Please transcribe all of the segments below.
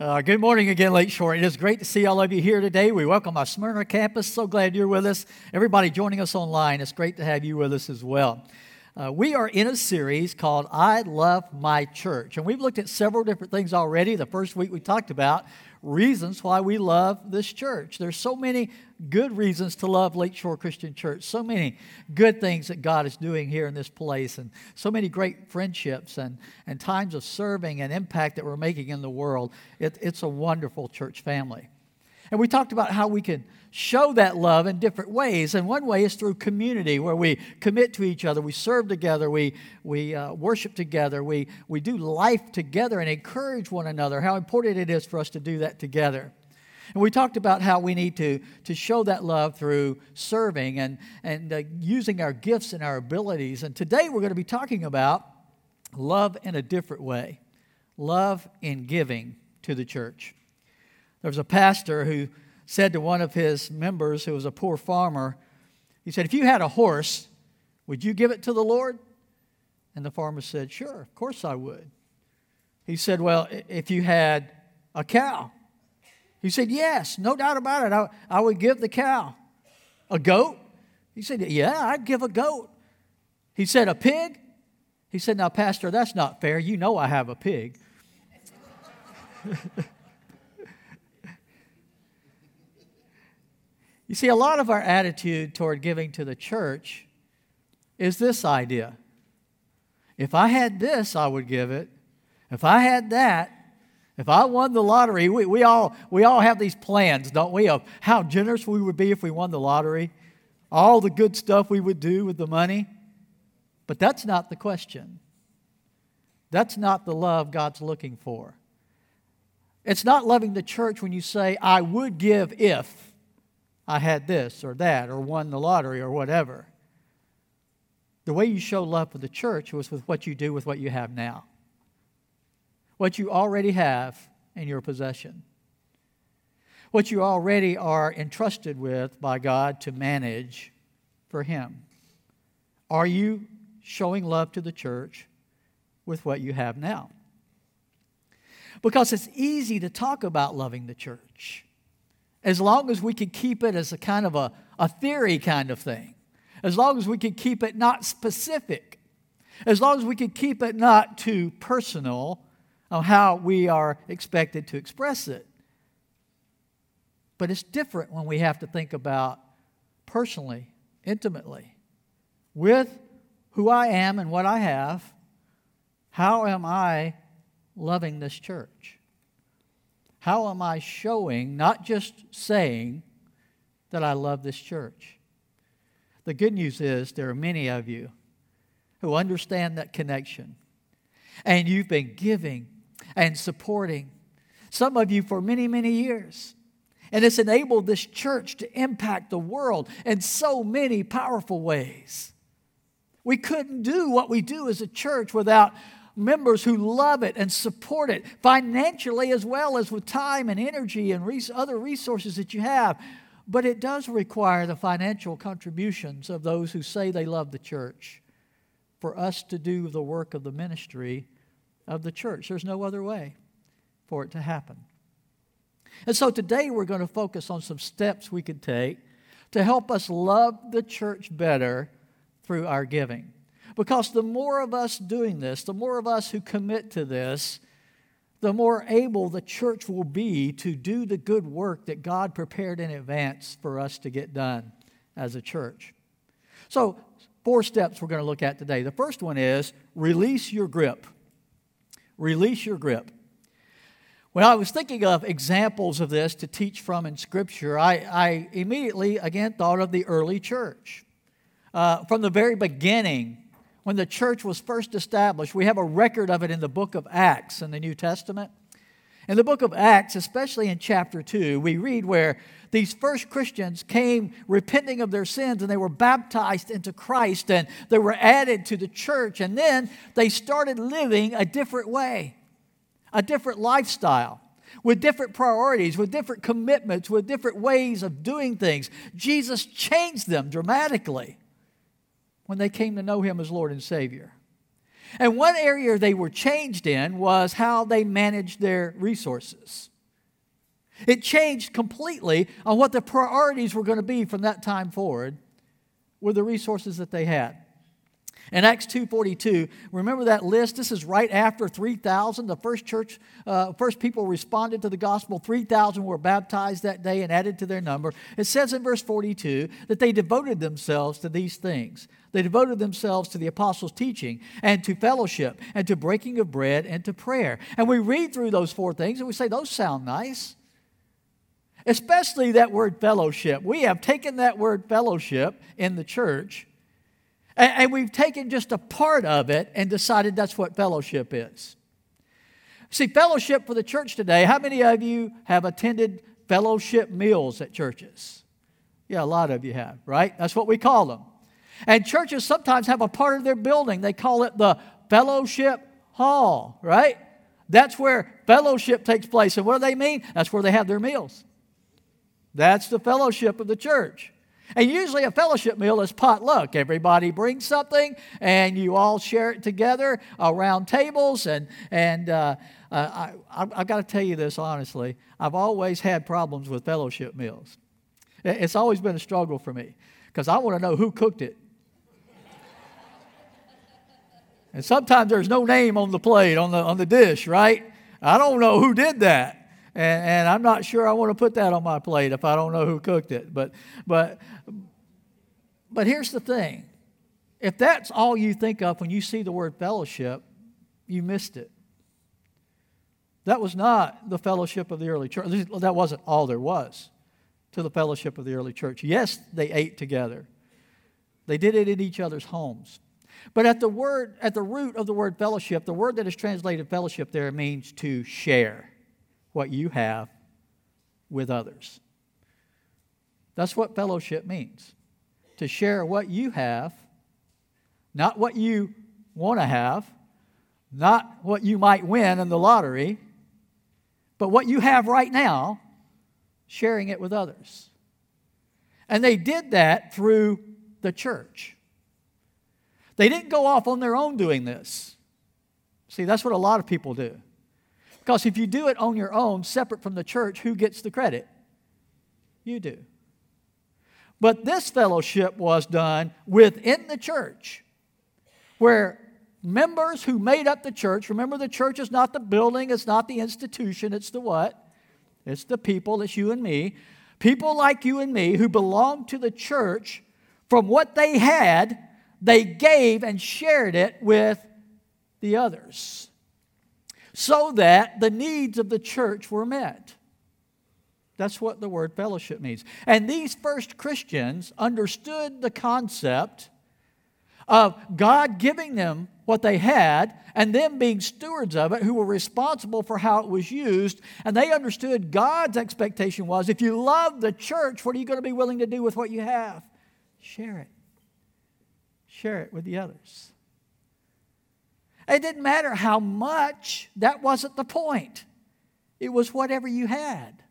Uh, good morning again, Lakeshore. It is great to see all of you here today. We welcome our Smyrna campus. So glad you're with us. Everybody joining us online, it's great to have you with us as well. Uh, we are in a series called I Love My Church. And we've looked at several different things already. The first week we talked about reasons why we love this church. There's so many good reasons to love Lakeshore Christian Church. So many good things that God is doing here in this place, and so many great friendships and, and times of serving and impact that we're making in the world. It, it's a wonderful church family. And we talked about how we can show that love in different ways. And one way is through community, where we commit to each other, we serve together, we, we uh, worship together, we, we do life together and encourage one another, how important it is for us to do that together. And we talked about how we need to, to show that love through serving and, and uh, using our gifts and our abilities. And today we're going to be talking about love in a different way love in giving to the church. There was a pastor who said to one of his members who was a poor farmer, he said, If you had a horse, would you give it to the Lord? And the farmer said, Sure, of course I would. He said, Well, if you had a cow, he said, Yes, no doubt about it. I, I would give the cow. A goat? He said, Yeah, I'd give a goat. He said, A pig? He said, Now, Pastor, that's not fair. You know I have a pig. You see, a lot of our attitude toward giving to the church is this idea if I had this, I would give it. If I had that, if I won the lottery, we, we, all, we all have these plans, don't we, of how generous we would be if we won the lottery, all the good stuff we would do with the money. But that's not the question. That's not the love God's looking for. It's not loving the church when you say, I would give if. I had this or that or won the lottery or whatever. The way you show love for the church was with what you do with what you have now, what you already have in your possession, what you already are entrusted with by God to manage for Him. Are you showing love to the church with what you have now? Because it's easy to talk about loving the church as long as we can keep it as a kind of a, a theory kind of thing, as long as we can keep it not specific, as long as we can keep it not too personal on how we are expected to express it. But it's different when we have to think about personally, intimately, with who I am and what I have. How am I loving this church? How am I showing, not just saying, that I love this church? The good news is there are many of you who understand that connection. And you've been giving and supporting, some of you for many, many years. And it's enabled this church to impact the world in so many powerful ways. We couldn't do what we do as a church without members who love it and support it financially as well as with time and energy and res- other resources that you have. But it does require the financial contributions of those who say they love the church for us to do the work of the ministry of the church. There's no other way for it to happen. And so today we're going to focus on some steps we can take to help us love the church better through our giving. Because the more of us doing this, the more of us who commit to this, the more able the church will be to do the good work that God prepared in advance for us to get done as a church. So, four steps we're going to look at today. The first one is release your grip. Release your grip. When I was thinking of examples of this to teach from in Scripture, I, I immediately again thought of the early church. Uh, from the very beginning, when the church was first established. We have a record of it in the book of Acts in the New Testament. In the book of Acts, especially in chapter 2, we read where these first Christians came repenting of their sins and they were baptized into Christ and they were added to the church. And then they started living a different way, a different lifestyle, with different priorities, with different commitments, with different ways of doing things. Jesus changed them dramatically when they came to know him as Lord and Savior. And one area they were changed in was how they managed their resources. It changed completely on what the priorities were going to be from that time forward with the resources that they had. In Acts 2.42, remember that list? This is right after 3,000. The first church, uh, first people responded to the gospel. 3,000 were baptized that day and added to their number. It says in verse 42 that they devoted themselves to these things. They devoted themselves to the apostles' teaching and to fellowship and to breaking of bread and to prayer. And we read through those four things and we say, those sound nice. Especially that word fellowship. We have taken that word fellowship in the church and, and we've taken just a part of it and decided that's what fellowship is. See, fellowship for the church today, how many of you have attended fellowship meals at churches? Yeah, a lot of you have, right? That's what we call them. And churches sometimes have a part of their building, they call it the fellowship hall, right? That's where fellowship takes place. And what do they mean? That's where they have their meals. That's the fellowship of the church. And usually a fellowship meal is potluck. Everybody brings something and you all share it together around tables. And, and uh, uh, I, I've got to tell you this honestly. I've always had problems with fellowship meals. It's always been a struggle for me because I want to know who cooked it. and sometimes there's no name on the plate, on the, on the dish, right? I don't know who did that. And, and I'm not sure I want to put that on my plate if I don't know who cooked it. But, but, but here's the thing if that's all you think of when you see the word fellowship, you missed it. That was not the fellowship of the early church. That wasn't all there was to the fellowship of the early church. Yes, they ate together. They did it in each other's homes. But at the word at the root of the word fellowship, the word that is translated fellowship there means to share what you have with others. That's what fellowship means to share what you have, not what you want to have, not what you might win in the lottery, but what you have right now, sharing it with others. And they did that through the church. They didn't go off on their own doing this. See, that's what a lot of people do. Because if you do it on your own, separate from the church, who gets the credit? You do. But this fellowship was done within the church, where members who made up the church, remember the church is not the building, it's not the institution, it's the what? It's the people, it's you and me. People like you and me who belong to the church, from what they had, they gave and shared it with the others so that the needs of the church were met. That's what the word fellowship means. And these first Christians understood the concept of God giving them what they had and them being stewards of it who were responsible for how it was used. And they understood God's expectation was if you love the church, what are you going to be willing to do with what you have? Share it. Share it with the others. It didn't matter how much, that wasn't the point. It was whatever you had.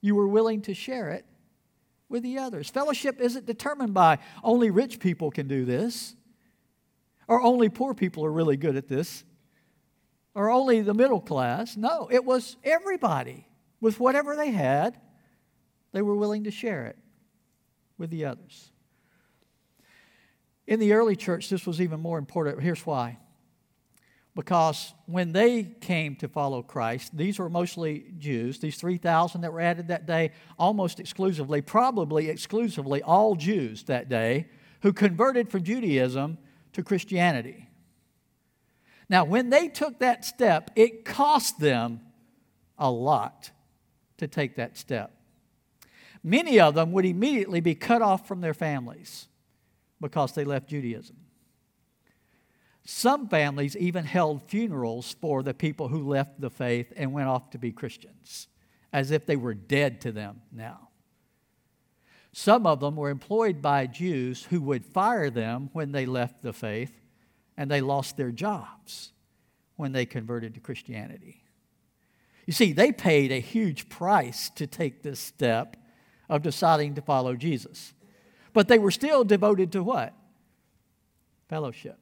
You were willing to share it with the others. Fellowship isn't determined by only rich people can do this, or only poor people are really good at this, or only the middle class. No, it was everybody. With whatever they had, they were willing to share it with the others. In the early church, this was even more important. Here's why because when they came to follow Christ, these were mostly Jews. These 3,000 that were added that day, almost exclusively, probably exclusively, all Jews that day who converted from Judaism to Christianity. Now, when they took that step, it cost them a lot to take that step. Many of them would immediately be cut off from their families because they left Judaism. Some families even held funerals for the people who left the faith and went off to be Christians, as if they were dead to them now. Some of them were employed by Jews who would fire them when they left the faith, and they lost their jobs when they converted to Christianity. You see, they paid a huge price to take this step of deciding to follow Jesus. But they were still devoted to what? Fellowship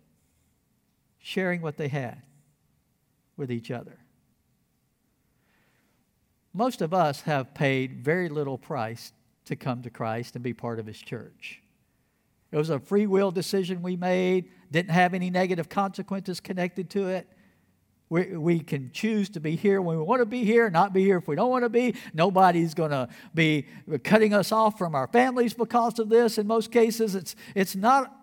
sharing what they had with each other. Most of us have paid very little price to come to Christ and be part of His church. It was a free will decision we made, didn't have any negative consequences connected to it. We, we can choose to be here when we want to be here, not be here if we don't want to be. Nobody's going to be cutting us off from our families because of this. In most cases, it's, it's, not,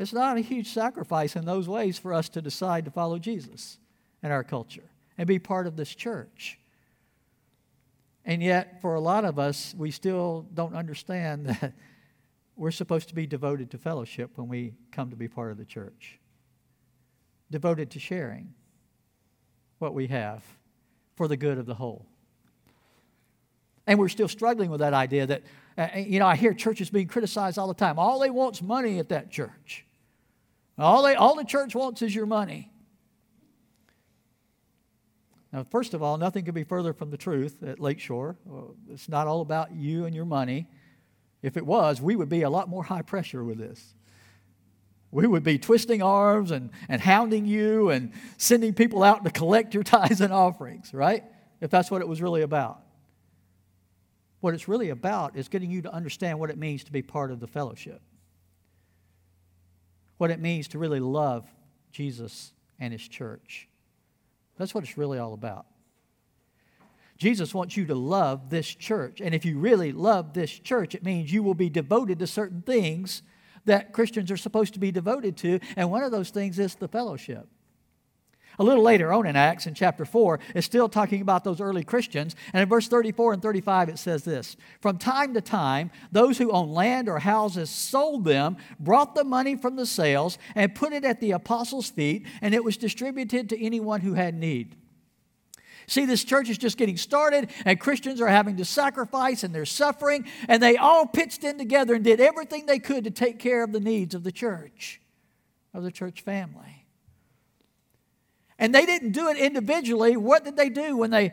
it's not a huge sacrifice in those ways for us to decide to follow Jesus in our culture and be part of this church. And yet, for a lot of us, we still don't understand that we're supposed to be devoted to fellowship when we come to be part of the church, devoted to sharing what we have for the good of the whole. And we're still struggling with that idea that, uh, you know, I hear churches being criticized all the time. All they want's money at that church. All, they, all the church wants is your money. Now, first of all, nothing could be further from the truth at Lakeshore. Uh, it's not all about you and your money. If it was, we would be a lot more high pressure with this. We would be twisting arms and, and hounding you and sending people out to collect your tithes and offerings, right? If that's what it was really about. What it's really about is getting you to understand what it means to be part of the fellowship, what it means to really love Jesus and his church. That's what it's really all about. Jesus wants you to love this church. And if you really love this church, it means you will be devoted to certain things that Christians are supposed to be devoted to, and one of those things is the fellowship. A little later on in Acts, in chapter 4, it's still talking about those early Christians. And in verse 34 and 35, it says this From time to time, those who owned land or houses sold them, brought the money from the sales, and put it at the apostles' feet, and it was distributed to anyone who had need. See, this church is just getting started, and Christians are having to sacrifice and they're suffering, and they all pitched in together and did everything they could to take care of the needs of the church, of the church family. And they didn't do it individually. What did they do when they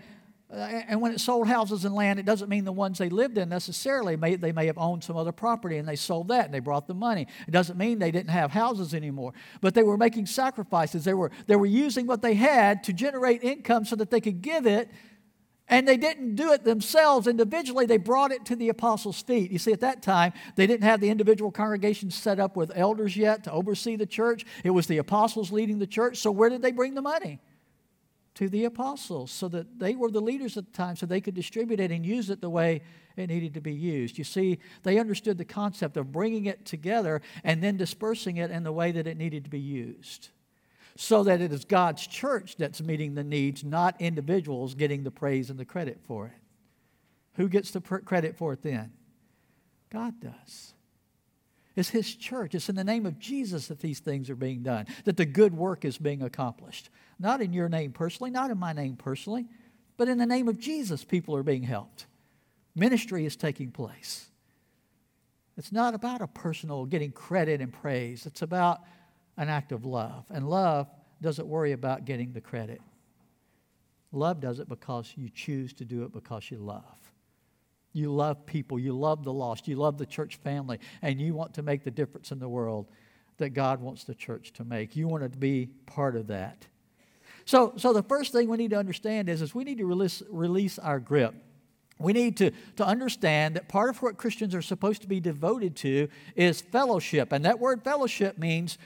uh, and when it sold houses and land, it doesn't mean the ones they lived in necessarily. May, they may have owned some other property and they sold that and they brought the money. It doesn't mean they didn't have houses anymore. But they were making sacrifices. They were, they were using what they had to generate income so that they could give it. And they didn't do it themselves individually. They brought it to the apostles' feet. You see, at that time, they didn't have the individual congregations set up with elders yet to oversee the church. It was the apostles leading the church. So, where did they bring the money? to the apostles so that they were the leaders at the time so they could distribute it and use it the way it needed to be used. You see, they understood the concept of bringing it together and then dispersing it in the way that it needed to be used. So that it is God's church that's meeting the needs, not individuals getting the praise and the credit for it. Who gets the credit for it then? God does. It's His church. It's in the name of Jesus that these things are being done, that the good work is being accomplished. Not in your name personally, not in my name personally, but in the name of Jesus, people are being helped. Ministry is taking place. It's not about a personal getting credit and praise, it's about an act of love. And love doesn't worry about getting the credit. Love does it because you choose to do it because you love. You love people, you love the lost, you love the church family, and you want to make the difference in the world that God wants the church to make. You want to be part of that. So, so the first thing we need to understand is, is we need to release, release our grip. We need to, to understand that part of what Christians are supposed to be devoted to is fellowship. And that word fellowship means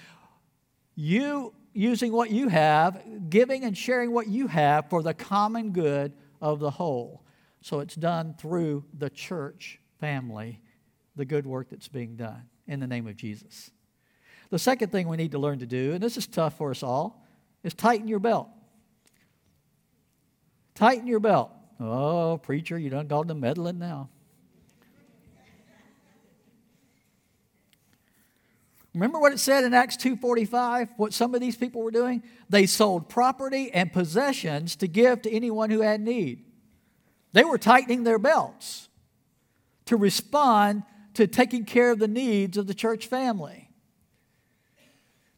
you using what you have, giving and sharing what you have for the common good of the whole. So it's done through the church family, the good work that's being done in the name of Jesus. The second thing we need to learn to do, and this is tough for us all, is tighten your belt. Tighten your belt. Oh, preacher, you done called them meddling now. Remember what it said in Acts 2:45, what some of these people were doing? They sold property and possessions to give to anyone who had need. They were tightening their belts to respond to taking care of the needs of the church family.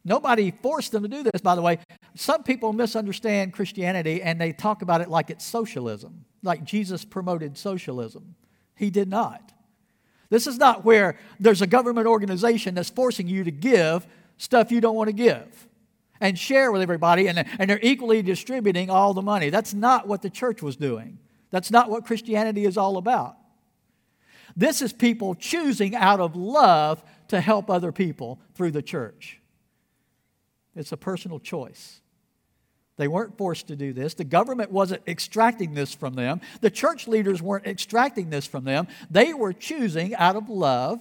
Nobody forced them to do this, by the way. Some people misunderstand Christianity and they talk about it like it's socialism, like Jesus promoted socialism. He did not. This is not where there's a government organization that's forcing you to give stuff you don't want to give. and share with everybody and, and they're equally distributing all the money. That's not what the church was doing. That's not what Christianity is all about. This is people choosing out of love to help other people through the church. It's a personal choice. They weren't forced to do this. The government wasn't extracting this from them. The church leaders weren't extracting this from them. They were choosing out of love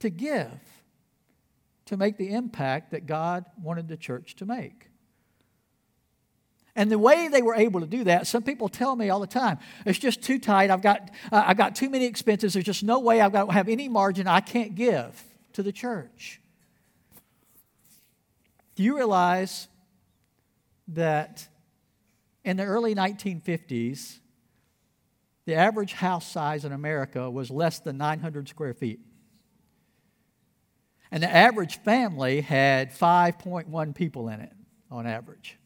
to give, to make the impact that God wanted the church to make. And the way they were able to do that, some people tell me all the time, it's just too tight. I've got, uh, I've got too many expenses. There's just no way I've got to have any margin. I can't give to the church. Do you realize that in the early 1950s, the average house size in America was less than 900 square feet. And the average family had 5.1 people in it on average.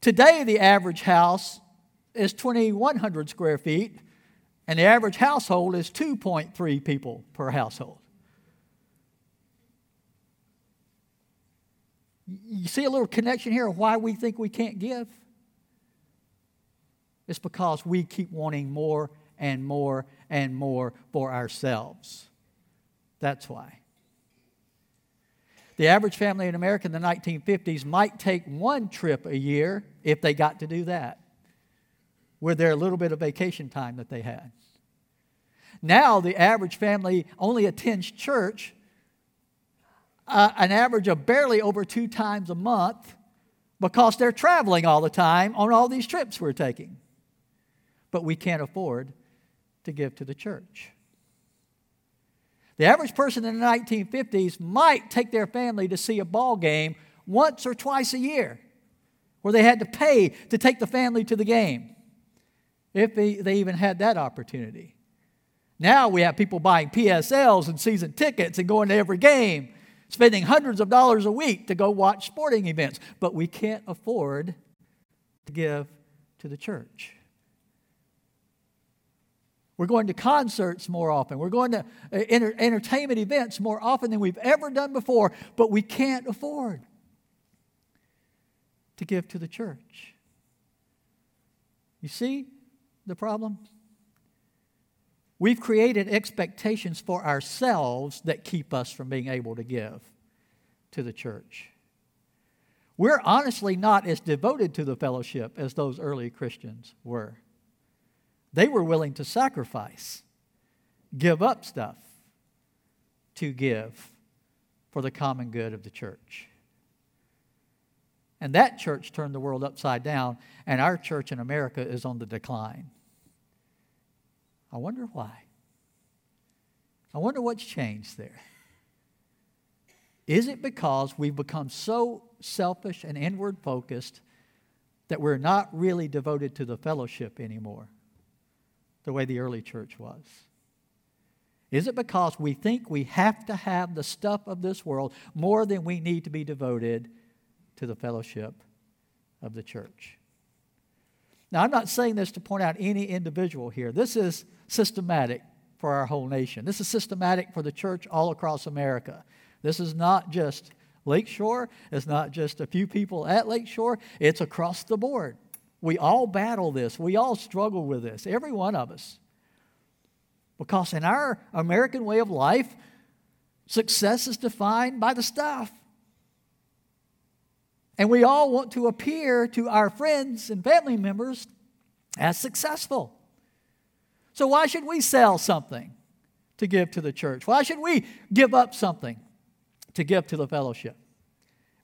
Today, the average house is 2,100 square feet, and the average household is 2.3 people per household. You see a little connection here of why we think we can't give? It's because we keep wanting more and more and more for ourselves. That's why. The average family in America in the 1950s might take one trip a year if they got to do that, with their little bit of vacation time that they had. Now, the average family only attends church uh, an average of barely over two times a month because they're traveling all the time on all these trips we're taking. But we can't afford to give to the church. The average person in the 1950s might take their family to see a ball game once or twice a year, where they had to pay to take the family to the game, if they, they even had that opportunity. Now we have people buying PSLs and season tickets and going to every game spending hundreds of dollars a week to go watch sporting events, but we can't afford to give to the church. We're going to concerts more often. We're going to uh, enter- entertainment events more often than we've ever done before, but we can't afford to give to the church. You see the problem? We've created expectations for ourselves that keep us from being able to give to the church. We're honestly not as devoted to the fellowship as those early Christians were. They were willing to sacrifice, give up stuff to give for the common good of the church. And that church turned the world upside down, and our church in America is on the decline. I wonder why. I wonder what's changed there. Is it because we've become so selfish and inward focused that we're not really devoted to the fellowship anymore, the way the early church was? Is it because we think we have to have the stuff of this world more than we need to be devoted to the fellowship of the church? Now, I'm not saying this to point out any individual here. This is systematic for our whole nation. This is systematic for the church all across America. This is not just Lakeshore, it's not just a few people at Lakeshore, it's across the board. We all battle this, we all struggle with this, every one of us. Because in our American way of life, success is defined by the stuff. And we all want to appear to our friends and family members as successful. So, why should we sell something to give to the church? Why should we give up something to give to the fellowship?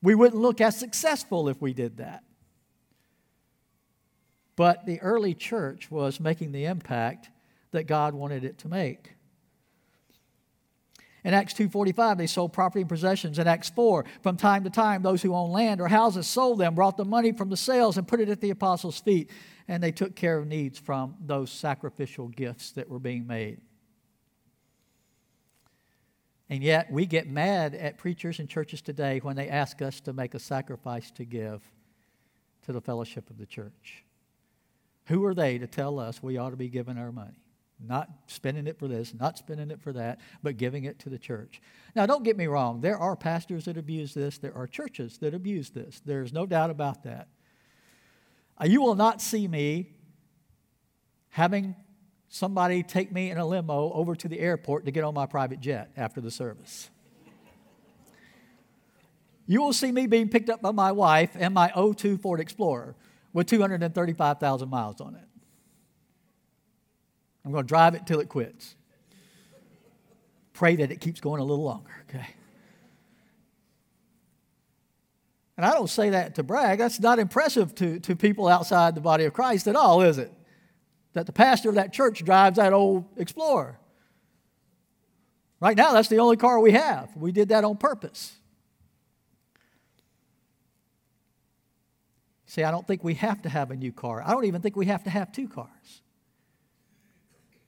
We wouldn't look as successful if we did that. But the early church was making the impact that God wanted it to make. In Acts 2:45 they sold property and possessions. In Acts 4, from time to time those who owned land or houses sold them, brought the money from the sales and put it at the apostles' feet and they took care of needs from those sacrificial gifts that were being made. And yet, we get mad at preachers and churches today when they ask us to make a sacrifice to give to the fellowship of the church. Who are they to tell us we ought to be giving our money? Not spending it for this, not spending it for that, but giving it to the church. Now, don't get me wrong. There are pastors that abuse this, there are churches that abuse this. There's no doubt about that. Uh, you will not see me having somebody take me in a limo over to the airport to get on my private jet after the service. You will see me being picked up by my wife and my 02 Ford Explorer with 235,000 miles on it. I'm going to drive it till it quits. Pray that it keeps going a little longer, okay? And I don't say that to brag. That's not impressive to, to people outside the body of Christ at all, is it? That the pastor of that church drives that old Explorer. Right now, that's the only car we have. We did that on purpose. See, I don't think we have to have a new car. I don't even think we have to have two cars.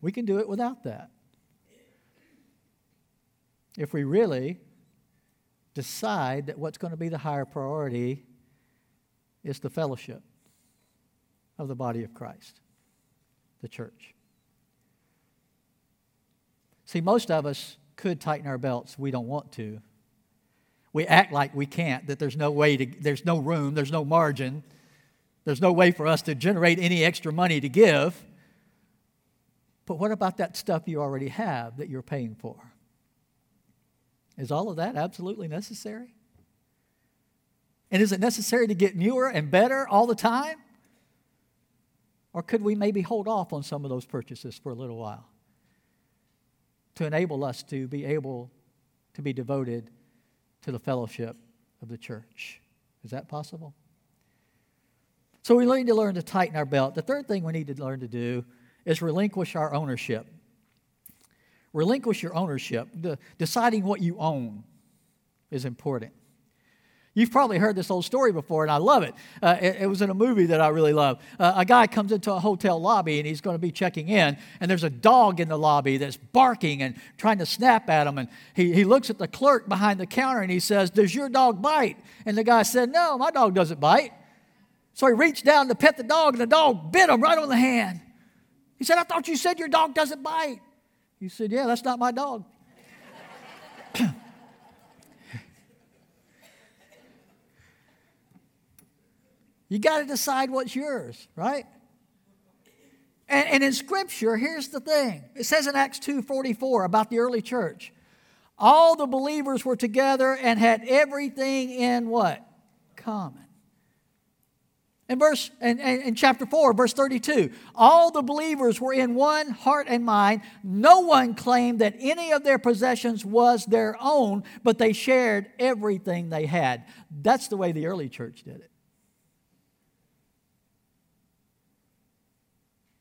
We can do it without that. If we really decide that what's going to be the higher priority is the fellowship of the body of Christ, the church. See, most of us could tighten our belts. We don't want to. We act like we can't, that there's no way to, there's no room, there's no margin, there's no way for us to generate any extra money to give. But what about that stuff you already have that you're paying for? Is all of that absolutely necessary? And is it necessary to get newer and better all the time? Or could we maybe hold off on some of those purchases for a little while to enable us to be able to be devoted to the fellowship of the church? Is that possible? So we need to learn to tighten our belt. The third thing we need to learn to do is relinquish our ownership. Relinquish your ownership. Deciding what you own is important. You've probably heard this old story before, and I love it. Uh, it, it, was in a movie that I really love. Uh, a guy comes into a hotel lobby, and he's going to be checking in, and there's a dog in the lobby that's barking and trying to snap at him. And he, he looks at the clerk behind the counter, and he says, Does your dog bite? And the guy said, No, my dog doesn't bite. So he reached down to pet the dog, and the dog bit him right on the hand. He said, I thought you said your dog doesn't bite. He said, Yeah, that's not my dog. you got to decide what's yours, right? And, and, in Scripture, here's the thing it says in Acts 2.44 about the early church all the believers were together and had everything in what? Common. In verse in, in, chapter 4, verse 32, all the believers were in one heart and mind. No one claimed that any of their possessions was their own, but they shared everything they had. That's the way the early church did it.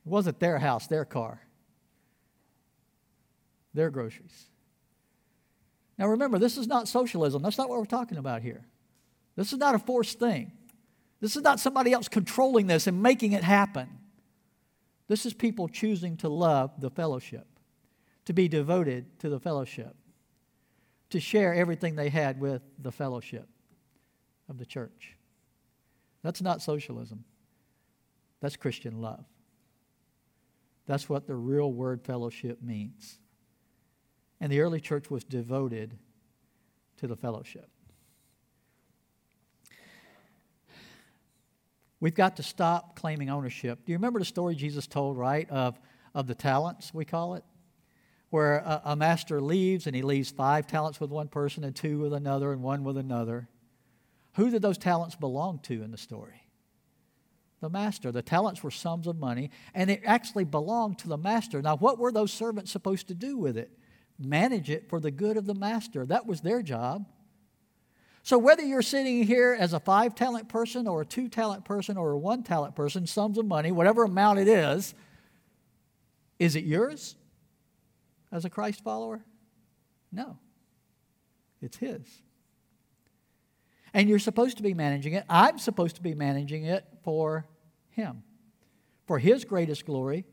It wasn't their house, their car, their groceries. Now remember, this is not socialism. That's not what we're talking about here. This is not a forced thing. This is not somebody else controlling this and making it happen. This is people choosing to love the fellowship, to be devoted to the fellowship, to share everything they had with the fellowship of the church. That's not socialism, that's Christian love. That's what the real word fellowship means. And the early church was devoted to the fellowship. We've got to stop claiming ownership. Do you remember the story Jesus told, right, of, of the talents, we call it? Where a, a master leaves and he leaves five talents with one person and two with another and one with another. Who did those talents belong to in the story? The master. The talents were sums of money, and it actually belonged to the master. Now, what were those servants supposed to do with it? Manage it for the good of the master. That was their job. So, whether you're sitting here as a five talent person or a two talent person or a one talent person, sums of money, whatever amount it is, is it yours as a Christ follower? No, it's His. And you're supposed to be managing it. I'm supposed to be managing it for Him, for His greatest glory,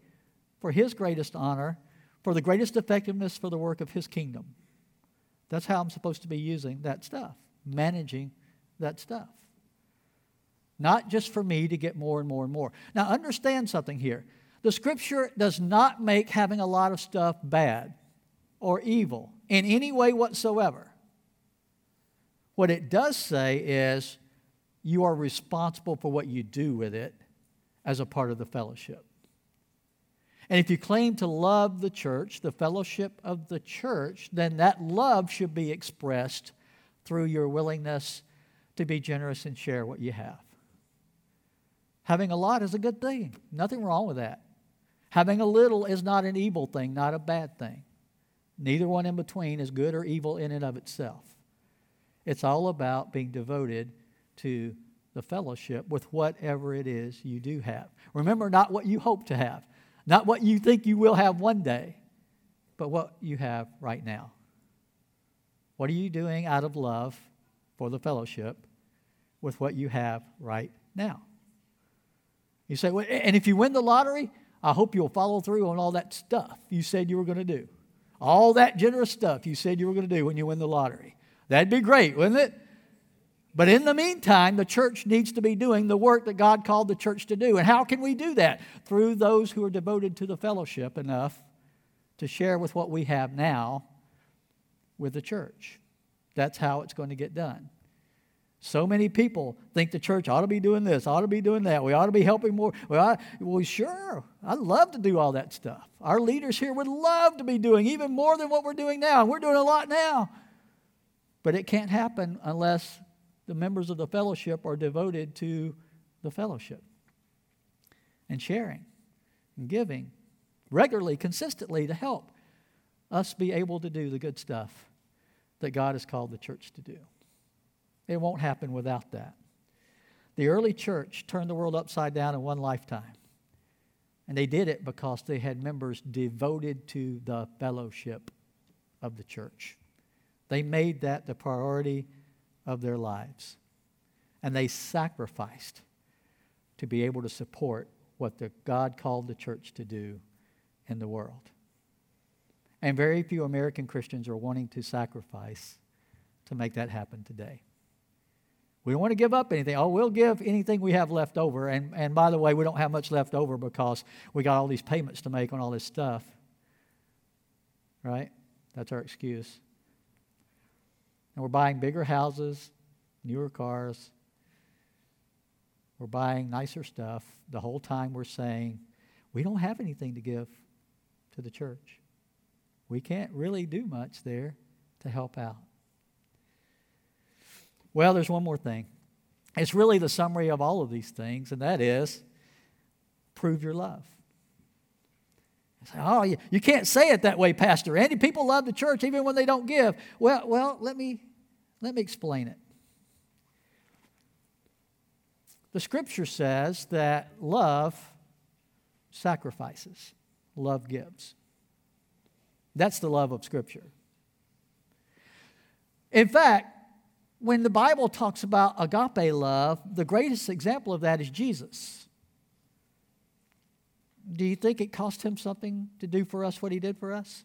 for His greatest honor, for the greatest effectiveness for the work of His kingdom. That's how I'm supposed to be using that stuff managing that stuff. Not just for me to get more and more and more. Now, understand something here. The scripture does not make having a lot of stuff bad or evil in any way whatsoever. What it does say is you are responsible for what you do with it as a part of the fellowship. And if you claim to love the church, the fellowship of the church, then that love should be expressed through your willingness to be generous and share what you have. Having a lot is a good thing, nothing wrong with that. Having a little is not an evil thing, not a bad thing. Neither one in between is good or evil in and of itself. It's all about being devoted to the fellowship with whatever it is you do have. Remember, not what you hope to have, not what you think you will have one day, but what you have right now. What are you doing out of love for the fellowship with what you have right now? You say, well, and if you win the lottery, I hope you'll follow through on all that stuff you said you were going to do. All that generous stuff you said you were going to do when you win the lottery. That'd be great, wouldn't it? But in the meantime, the church needs to be doing the work that God called the church to do. And how can we do that? Through those who are devoted to the fellowship enough to share with what we have now with the church. That's how it's going to get done. So many people think the church ought to be doing this, ought to be doing that. We ought to be helping more. Well, I, well, sure, I'd love to do all that stuff. Our leaders here would love to be doing even more than what we're doing now. and We're doing a lot now. But it can't happen unless the members of the fellowship are devoted to the fellowship and sharing and giving regularly, consistently to help us be able to do the good stuff that God has called the church to do. It won't happen without that. The early church turned the world upside down in one lifetime. And they did it because they had members devoted to the fellowship of the church. They made that the priority of their lives. And they sacrificed to be able to support what the God called the church to do in the world. And very few American Christians are wanting to sacrifice to make that happen today. We don't want to give up anything. Oh, we'll give anything we have left over. And, and by the way, we don't have much left over because we got all these payments to make on all this stuff. Right? That's our excuse. And we're buying bigger houses, newer cars. We're buying nicer stuff. The whole time we're saying, we don't have anything to give to the church. We can't really do much there to help out. Well, there's one more thing. It's really the summary of all of these things, and that is prove your love. Say, oh, you, you can't say it that way, Pastor Andy. People love the church even when they don't give. Well, well, let me let me explain it. The scripture says that love sacrifices, love gives. That's the love of scripture. In fact, when the Bible talks about agape love, the greatest example of that is Jesus. Do you think it cost him something to do for us what he did for us?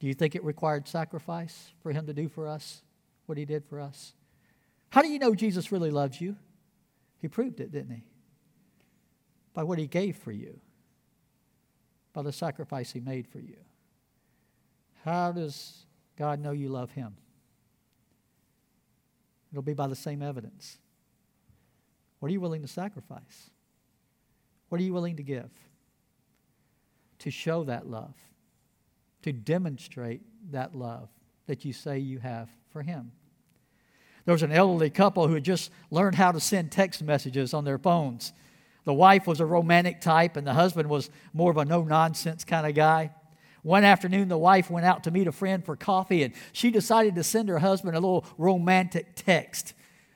Do you think it required sacrifice for him to do for us what he did for us? How do you know Jesus really loves you? He proved it, didn't he? By what he gave for you, by the sacrifice he made for you. How does God know you love him? It'll be by the same evidence. What are you willing to sacrifice? What are you willing to give to show that love, to demonstrate that love that you say you have for Him? There was an elderly couple who had just learned how to send text messages on their phones. The wife was a romantic type, and the husband was more of a no nonsense kind of guy. One afternoon, the wife went out to meet a friend for coffee, and she decided to send her husband a little romantic text.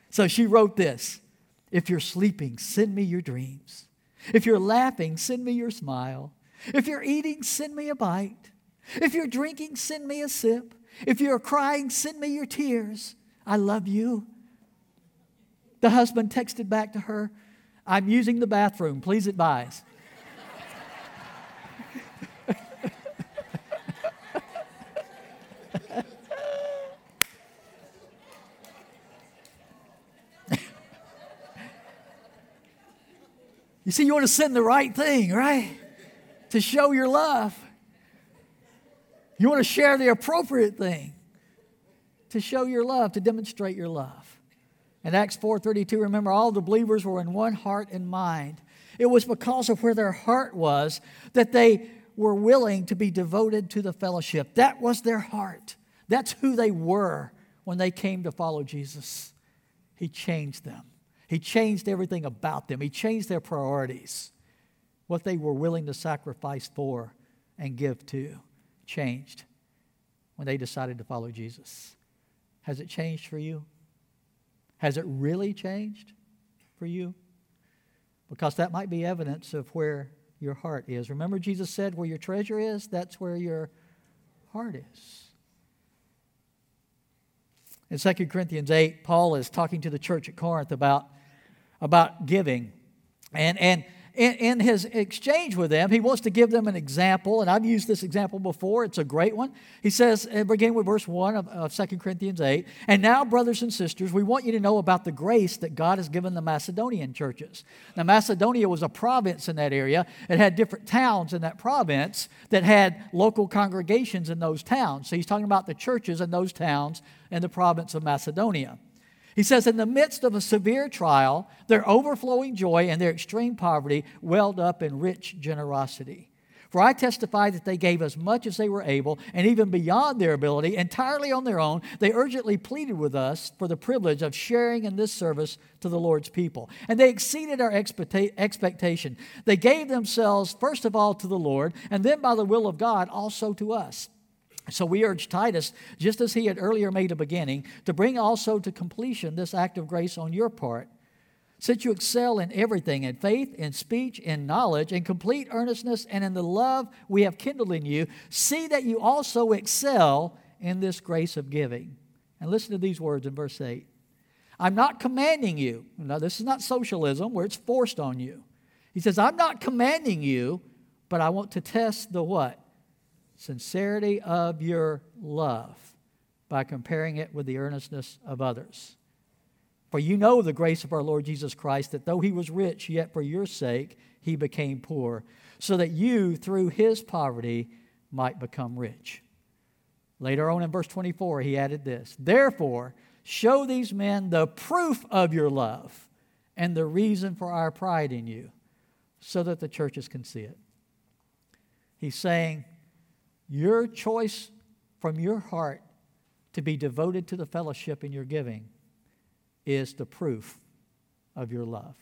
So she wrote this If you're sleeping, send me your dreams. If you're laughing, send me your smile. If you're eating, send me a bite. If you're drinking, send me a sip. If you're crying, send me your tears. I love you. The husband texted back to her, I'm using the bathroom. Please advise. You see, you want to send the right thing, right? to show your love. You want to share the appropriate thing to show your love, to demonstrate your love. In Acts 4:32, remember all the believers were in one heart and mind. It was because of where their heart was that they were willing to be devoted to the fellowship. That was their heart. That's who they were when they came to follow Jesus. He changed them. He changed everything about them. He changed their priorities. What they were willing to sacrifice for and give to changed when they decided to follow Jesus. Has it changed for you? Has it really changed for you? Because that might be evidence of where your heart is. Remember, Jesus said, Where your treasure is, that's where your heart is. In 2 Corinthians 8, Paul is talking to the church at Corinth about, about giving. And, and in, in, his exchange with them, he wants to give them an example, and I've used this example before. It's a great one. He says, uh, beginning with verse 1 of, of 2 Corinthians 8, and now, brothers and sisters, we want you to know about the grace that God has given the Macedonian churches. Now, Macedonia was a province in that area. It had different towns in that province that had local congregations in those towns. So he's talking about the churches in those towns in the province of Macedonia. He says, in the midst of a severe trial, their overflowing joy and their extreme poverty welled up in rich generosity. For I testify that they gave as much as they were able, and even beyond their ability, entirely on their own. They urgently pleaded with us for the privilege of sharing in this service to the Lord's people. And they exceeded our expectation. They gave themselves, first of all, to the Lord, and then by the will of God, also to us. So we urge Titus, just as he had earlier made a beginning, to bring also to completion this act of grace on your part. Since you excel in everything, in faith, in speech, in knowledge, in complete earnestness, and in the love we have kindled in you, see that you also excel in this grace of giving. And listen to these words in verse 8. I'm not commanding you. Now, this is not socialism where it's forced on you. He says, I'm not commanding you, but I want to test the what? Sincerity of your love by comparing it with the earnestness of others. For you know the grace of our Lord Jesus Christ, that though he was rich, yet for your sake he became poor, so that you, through his poverty, might become rich. Later on in verse 24, he added this Therefore, show these men the proof of your love and the reason for our pride in you, so that the churches can see it. He's saying, your choice from your heart to be devoted to the fellowship in your giving is the proof of your love.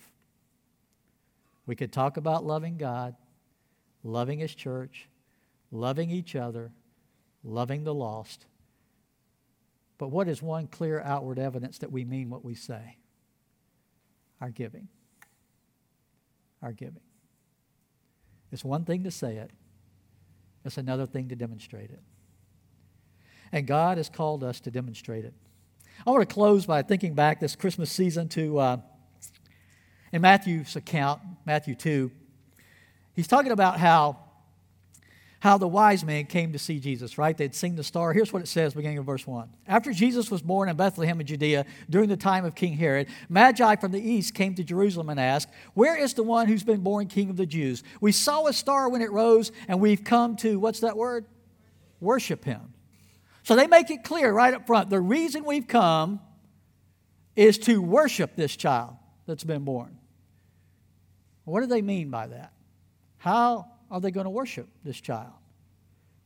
We could talk about loving God, loving His church, loving each other, loving the lost. But what is one clear outward evidence that we mean what we say? Our giving. Our giving. It's one thing to say it, it's another thing to demonstrate it. And God has called us to demonstrate it. I want to close by thinking back this Christmas season to uh, in Matthew's account, Matthew 2. He's talking about how how the wise men came to see Jesus, right? They'd seen the star. Here's what it says, beginning of verse 1. After Jesus was born in Bethlehem in Judea during the time of King Herod, Magi from the east came to Jerusalem and asked, Where is the one who's been born King of the Jews? We saw a star when it rose, and we've come to, what's that word? Worship him. So they make it clear right up front the reason we've come is to worship this child that's been born. What do they mean by that? How are they going to worship this child?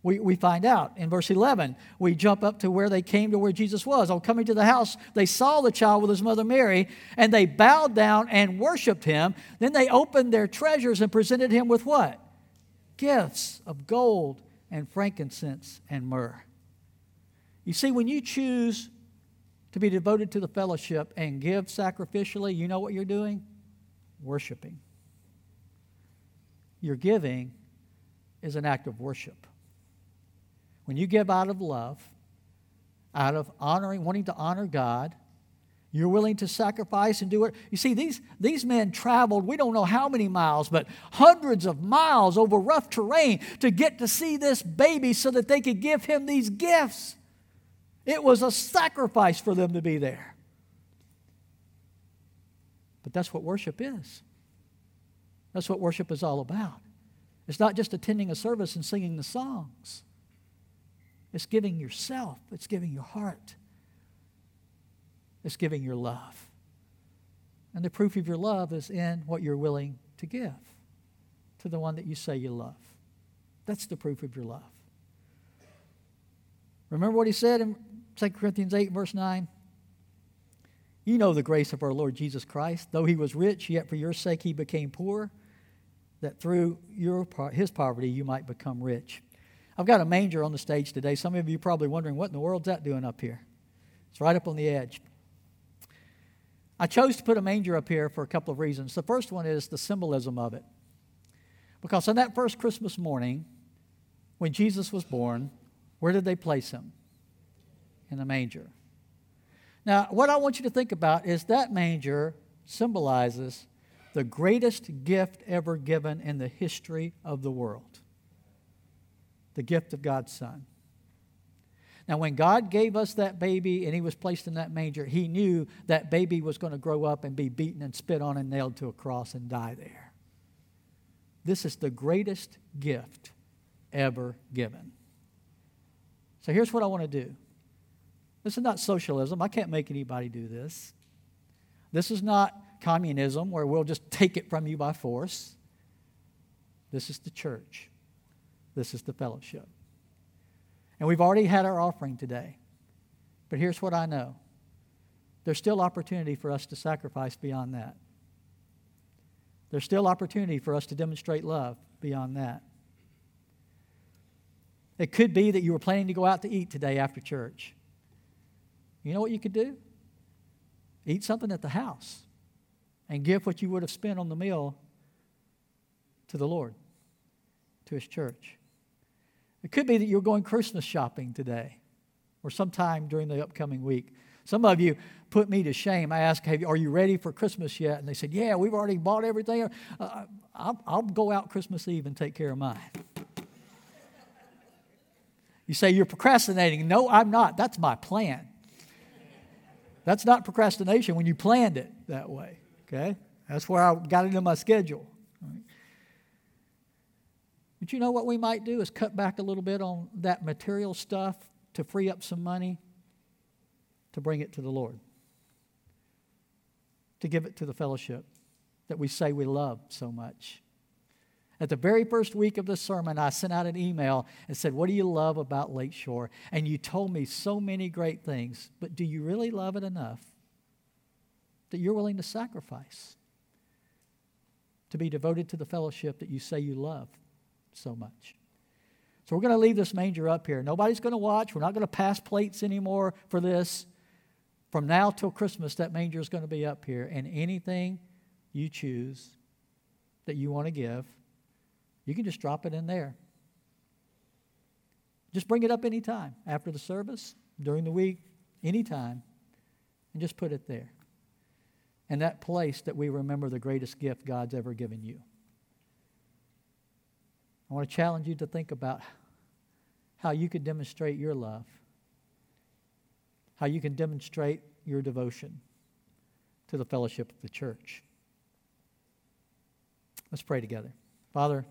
We, we find out in verse 11. We jump up to where they came to where Jesus was. On coming to the house, they saw the child with his mother Mary, and they bowed down and worshiped him. Then they opened their treasures and presented him with what? Gifts of gold and frankincense and myrrh. You see, when you choose to be devoted to the fellowship and give sacrificially, you know what you're doing? Worshiping. Your giving is an act of worship. When you give out of love, out of honoring, wanting to honor God, you're willing to sacrifice and do it. You see, these, these men traveled, we don't know how many miles, but hundreds of miles over rough terrain to get to see this baby so that they could give him these gifts. It was a sacrifice for them to be there. But that's what worship is. That's what worship is all about. It's not just attending a service and singing the songs, it's giving yourself, it's giving your heart, it's giving your love. And the proof of your love is in what you're willing to give to the one that you say you love. That's the proof of your love. Remember what he said in 2 Corinthians 8, verse 9? You know the grace of our Lord Jesus Christ. Though he was rich, yet for your sake he became poor, that through your, his poverty you might become rich. I've got a manger on the stage today. Some of you are probably wondering, what in the world's that doing up here? It's right up on the edge. I chose to put a manger up here for a couple of reasons. The first one is the symbolism of it. Because on that first Christmas morning, when Jesus was born, where did they place him? In a manger. Now, what I want you to think about is that manger symbolizes the greatest gift ever given in the history of the world the gift of God's Son. Now, when God gave us that baby and he was placed in that manger, he knew that baby was going to grow up and be beaten and spit on and nailed to a cross and die there. This is the greatest gift ever given. So here's what I want to do. This is not socialism. I can't make anybody do this. This is not communism where we'll just take it from you by force. This is the church. This is the fellowship. And we've already had our offering today. But here's what I know there's still opportunity for us to sacrifice beyond that. There's still opportunity for us to demonstrate love beyond that. It could be that you were planning to go out to eat today after church. You know what you could do? Eat something at the house and give what you would have spent on the meal to the Lord, to His church. It could be that you're going Christmas shopping today or sometime during the upcoming week. Some of you put me to shame. I asked, Are you ready for Christmas yet? And they said, Yeah, we've already bought everything. Uh, I'll, I'll go out Christmas Eve and take care of mine. You say, You're procrastinating. No, I'm not. That's my plan. That's not procrastination when you planned it that way. Okay? That's where I got it in my schedule. But you know what we might do is cut back a little bit on that material stuff to free up some money to bring it to the Lord, to give it to the fellowship that we say we love so much. At the very first week of the sermon, I sent out an email and said, What do you love about Lakeshore? And you told me so many great things, but do you really love it enough that you're willing to sacrifice to be devoted to the fellowship that you say you love so much? So we're going to leave this manger up here. Nobody's going to watch. We're not going to pass plates anymore for this. From now till Christmas, that manger is going to be up here. And anything you choose that you want to give, you can just drop it in there. Just bring it up anytime after the service, during the week, anytime, and just put it there. And that place that we remember the greatest gift God's ever given you. I want to challenge you to think about how you could demonstrate your love, how you can demonstrate your devotion to the fellowship of the church. Let's pray together. Father,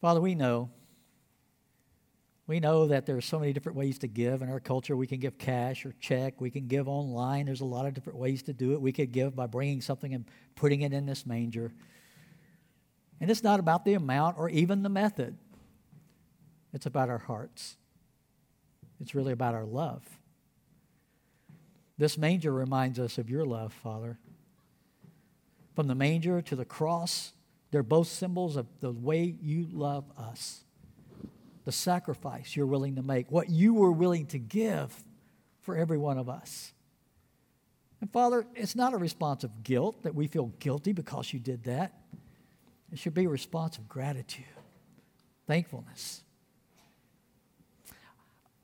Father, we know. We know that there are so many different ways to give in our culture. We can give cash or check. We can give online. There's a lot of different ways to do it. We could give by bringing something and putting it in this manger. And it's not about the amount or even the method, it's about our hearts. It's really about our love. This manger reminds us of your love, Father. From the manger to the cross, they're both symbols of the way you love us, the sacrifice you're willing to make, what you were willing to give for every one of us. And Father, it's not a response of guilt that we feel guilty because you did that. It should be a response of gratitude, thankfulness,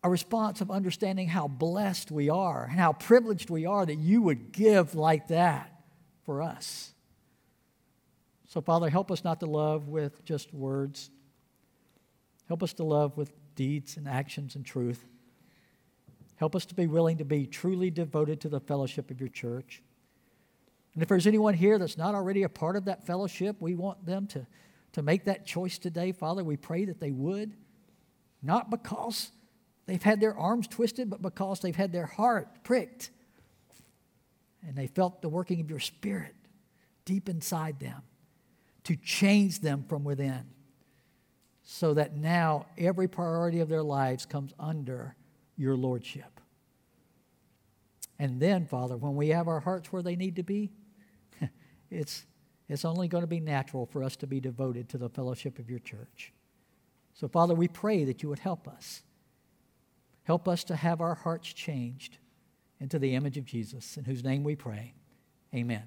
a response of understanding how blessed we are and how privileged we are that you would give like that for us. So, Father, help us not to love with just words. Help us to love with deeds and actions and truth. Help us to be willing to be truly devoted to the fellowship of your church. And if there's anyone here that's not already a part of that fellowship, we want them to, to make that choice today. Father, we pray that they would, not because they've had their arms twisted, but because they've had their heart pricked and they felt the working of your spirit deep inside them to change them from within so that now every priority of their lives comes under your lordship. And then, Father, when we have our hearts where they need to be, it's, it's only going to be natural for us to be devoted to the fellowship of your church. So, Father, we pray that you would help us. Help us to have our hearts changed into the image of Jesus, in whose name we pray. Amen.